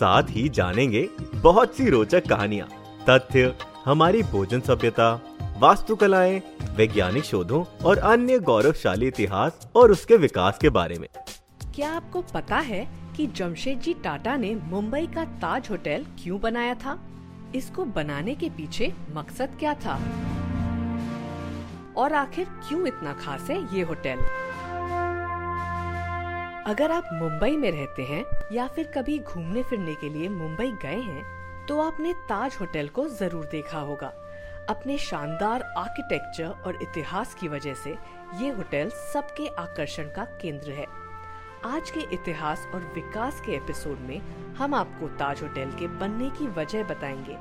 साथ ही जानेंगे बहुत सी रोचक कहानियाँ, तथ्य, हमारी भोजन सभ्यता, वास्तुकलाएँ, वैज्ञानिक शोधों और अन्य गौरवशाली इतिहास और उसके विकास के बारे में। क्या आपको पता है कि जमशेदजी टाटा ने मुंबई का ताज होटल क्यों बनाया था? इसको बनाने के पीछे मकसद क्या था? और आखिर क्यों इतना खास है ये होटल? अगर आप मुंबई में रहते हैं या फिर कभी घूमने फिरने के लिए मुंबई गए हैं तो आपने ताज होटल को ज़रूर देखा होगा। अपने शानदार आर्किटेक्चर और इतिहास की वजह से ये होटल सबके आकर्षण का केंद्र है। आज के इतिहास और विकास के एपिसोड में हम आपको ताज होटल के बनने की वजह बताएँगे।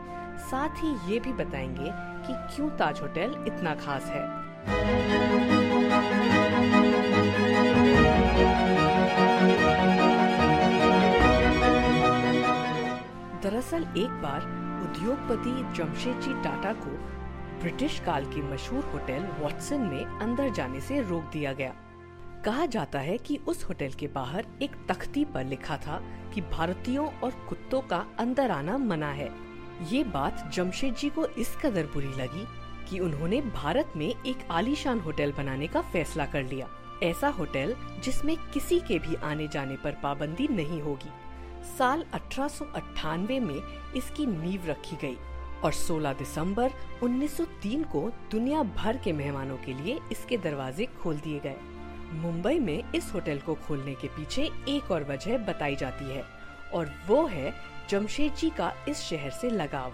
साथ ही ये भी बताएँगे कि क्यों ताज होटल इतना खास है। एक बार उद्योगपति जमशेदजी टाटा को ब्रिटिश काल के मशहूर होटल वॉटसन में अंदर जाने से रोक दिया गया। कहा जाता है कि उस होटल के बाहर एक तख्ती पर लिखा था कि भारतीयों और कुत्तों का अंदर आना मना है। ये बात जमशेद जी को इस कदर बुरी लगी कि उन्होंने भारत में एक आलीशान होटल बनाने का फैसला कर लिया। ऐसा होटल जिसमें किसी के भी आने जाने पर पाबंदी नहीं होगी। साल 1898 में इसकी नींव रखी गई और 16 दिसंबर 1903 को दुनिया भर के मेहमानों के लिए इसके दरवाजे खोल दिए गए। मुंबई में इस होटल को खोलने के पीछे एक और वजह बताई जाती है, और वो है जमशेद जी का इस शहर से लगाव।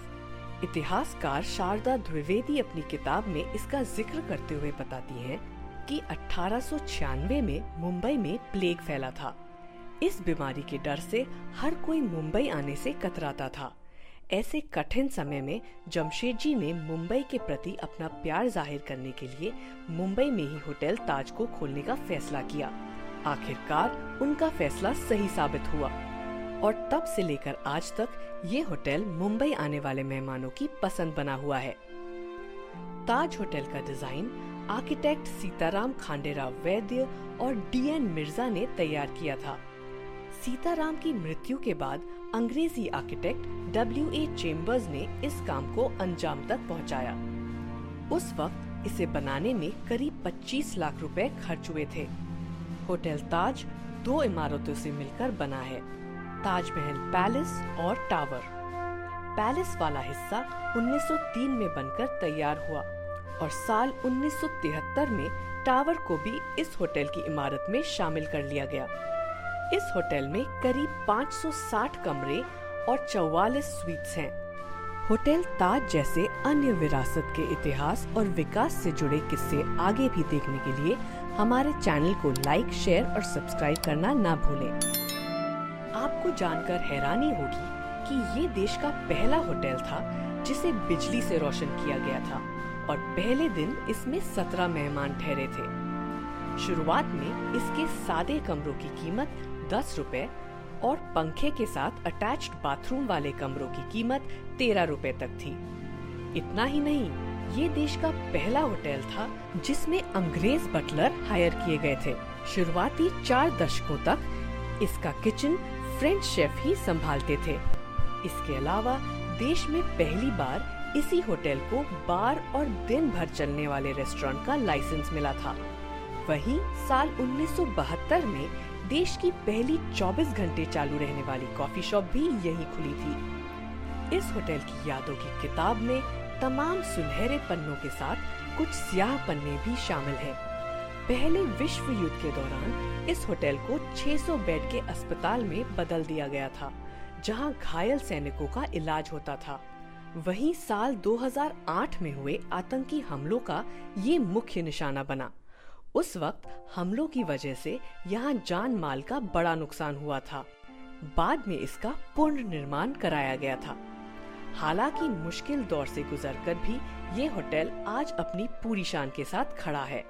इतिहासकार शारदा द्विवेदी अपनी किताब में इसका ज़िक्र करते हुए बताती हैं कि 1896 में मुंबई में प्लेग फैला था। इस बीमारी के डर से हर कोई मुंबई आने से कतराता था। ऐसे कठिन समय में जमशेद जी ने मुंबई के प्रति अपना प्यार ज़ाहिर करने के लिए मुंबई में ही होटल ताज को खोलने का फैसला किया। आखिरकार उनका फैसला सही साबित हुआ। और तब से लेकर आज तक ये होटल मुंबई आने वाले मेहमानों की पसंद बना हुआ है। ताज होटल का डिज़ाइन आर्किटेक्ट सीताराम खांडेराव वैद्य और डीएन मिर्ज़ा ने तैयार किया था। सीताराम की मृत्यु के बाद अंग्रेज़ी आर्किटेक्ट डब्ल्यू ए चेम्बर्स ने इस काम को अंजाम तक पहुँचाया। उस वक्त इसे बनाने में करीब 25 लाख रुपए खर्च हुए थे। होटल ताज दो इमारतों से मिलकर बना है, ताजमहल पैलेस और टावर। पैलेस वाला हिस्सा 1903 में बनकर तैयार हुआ और साल 1973 में टावर को भी इस होटल की इमारत में शामिल कर लिया गया। इस होटल में करीब 560 कमरे और 44 स्वीट्स हैं। होटल ताज जैसे अन्य विरासत के इतिहास और विकास से जुड़े किस्से आगे भी देखने के लिए हमारे चैनल को लाइक, शेयर और सब्सक्राइब करना ना भूलें। आपको जानकर हैरानी होगी कि ये देश का पहला होटल था जिसे बिजली से रोशन किया गया था और पहले दिन इसमें 17 मेहमान ठहरे थे शुरुआत में इसके सादे कमरों की कीमत दस रुपए और पंखे के साथ अटैच्ड बाथरूम वाले कमरों की कीमत तेरह रुपए तक थी। इतना ही नहीं, ये देश का पहला होटल था जिसमें अंग्रेज़ बटलर हायर किए गए थे। शुरुआती चार दशकों तक इसका किचन फ्रेंच शेफ ही संभालते थे। इसके अलावा देश में पहली बार इसी होटल को बार और दिन भर चलने वाले रेस्टोरेंट का लाइसेंस मिला था। वहीं साल 1972 में देश की पहली 24 घंटे चालू रहने वाली कॉफ़ी शॉप भी यहीं खुली थी। इस होटल की यादों की किताब में तमाम सुनहरे पन्नों के साथ कुछ स्याह पन्ने भी शामिल हैं। पहले विश्व युद्ध के दौरान इस होटल को 600 बेड के अस्पताल में बदल दिया गया था, जहाँ घायल सैनिकों का इलाज होता था। वहीं साल 2008 में हुए आतंकी हमलों का ये मुख्य निशाना बना। उस वक्त हमलों की वजह से यहाँ जान माल का बड़ा नुकसान हुआ था। बाद में इसका पुनर्निर्माण कराया गया था। हालाँकि मुश्किल दौर से गुजरकर भी ये होटल आज अपनी पूरी शान के साथ खड़ा है।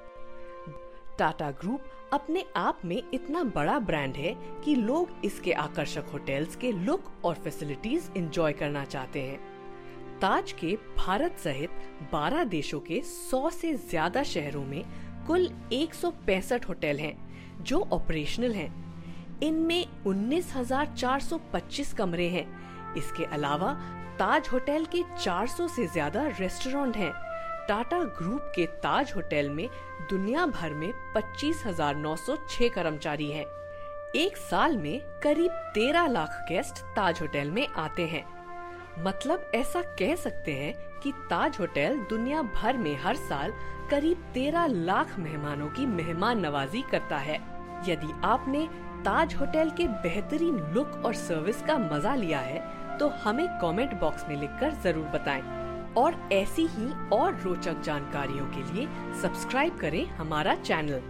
टाटा ग्रुप अपने आप में इतना बड़ा ब्रांड है कि लोग इसके आकर्षक होटल्स के लुक और फैसिलिटीज़ एंजॉय करना चाहते हैं। ताज के भारत सहित 12 देशों के 100 से ज़्यादा शहरों में कुल एक सौ पैंसठ होटल हैं जो ऑपरेशनल हैं। इनमें 19,425 कमरे हैं। इसके अलावा ताज होटल के 400 से ज़्यादा रेस्टोरेंट हैं। टाटा ग्रुप के ताज होटल में दुनिया भर में 25,906 कर्मचारी हैं। एक साल में करीब 13 लाख गेस्ट ताज होटल में आते हैं। मतलब ऐसा कह सकते हैं कि ताज होटल दुनिया भर में हर साल करीब 13 लाख मेहमानों की मेहमान नवाजी करता है। यदि आपने ताज होटल के बेहतरीन लुक और सर्विस का मज़ा लिया है तो हमें कमेंट बॉक्स में लिखकर ज़रूर बताएँ। और ऐसी ही और रोचक जानकारियों के लिए सब्सक्राइब करें हमारा चैनल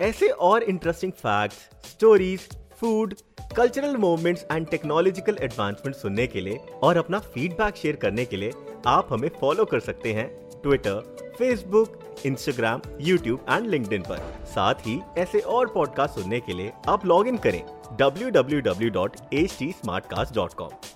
ऐसे और interesting facts, stories food cultural movements and technological advancement सुनने के लिए और अपना फीडबैक शेयर करने के लिए आप हमें फॉलो कर सकते हैं Twitter Facebook Instagram YouTube and link पर। साथ ही ऐसे और पॉडकास्ट सुनने के लिए आप लॉग इन करें www.htsmartcast.com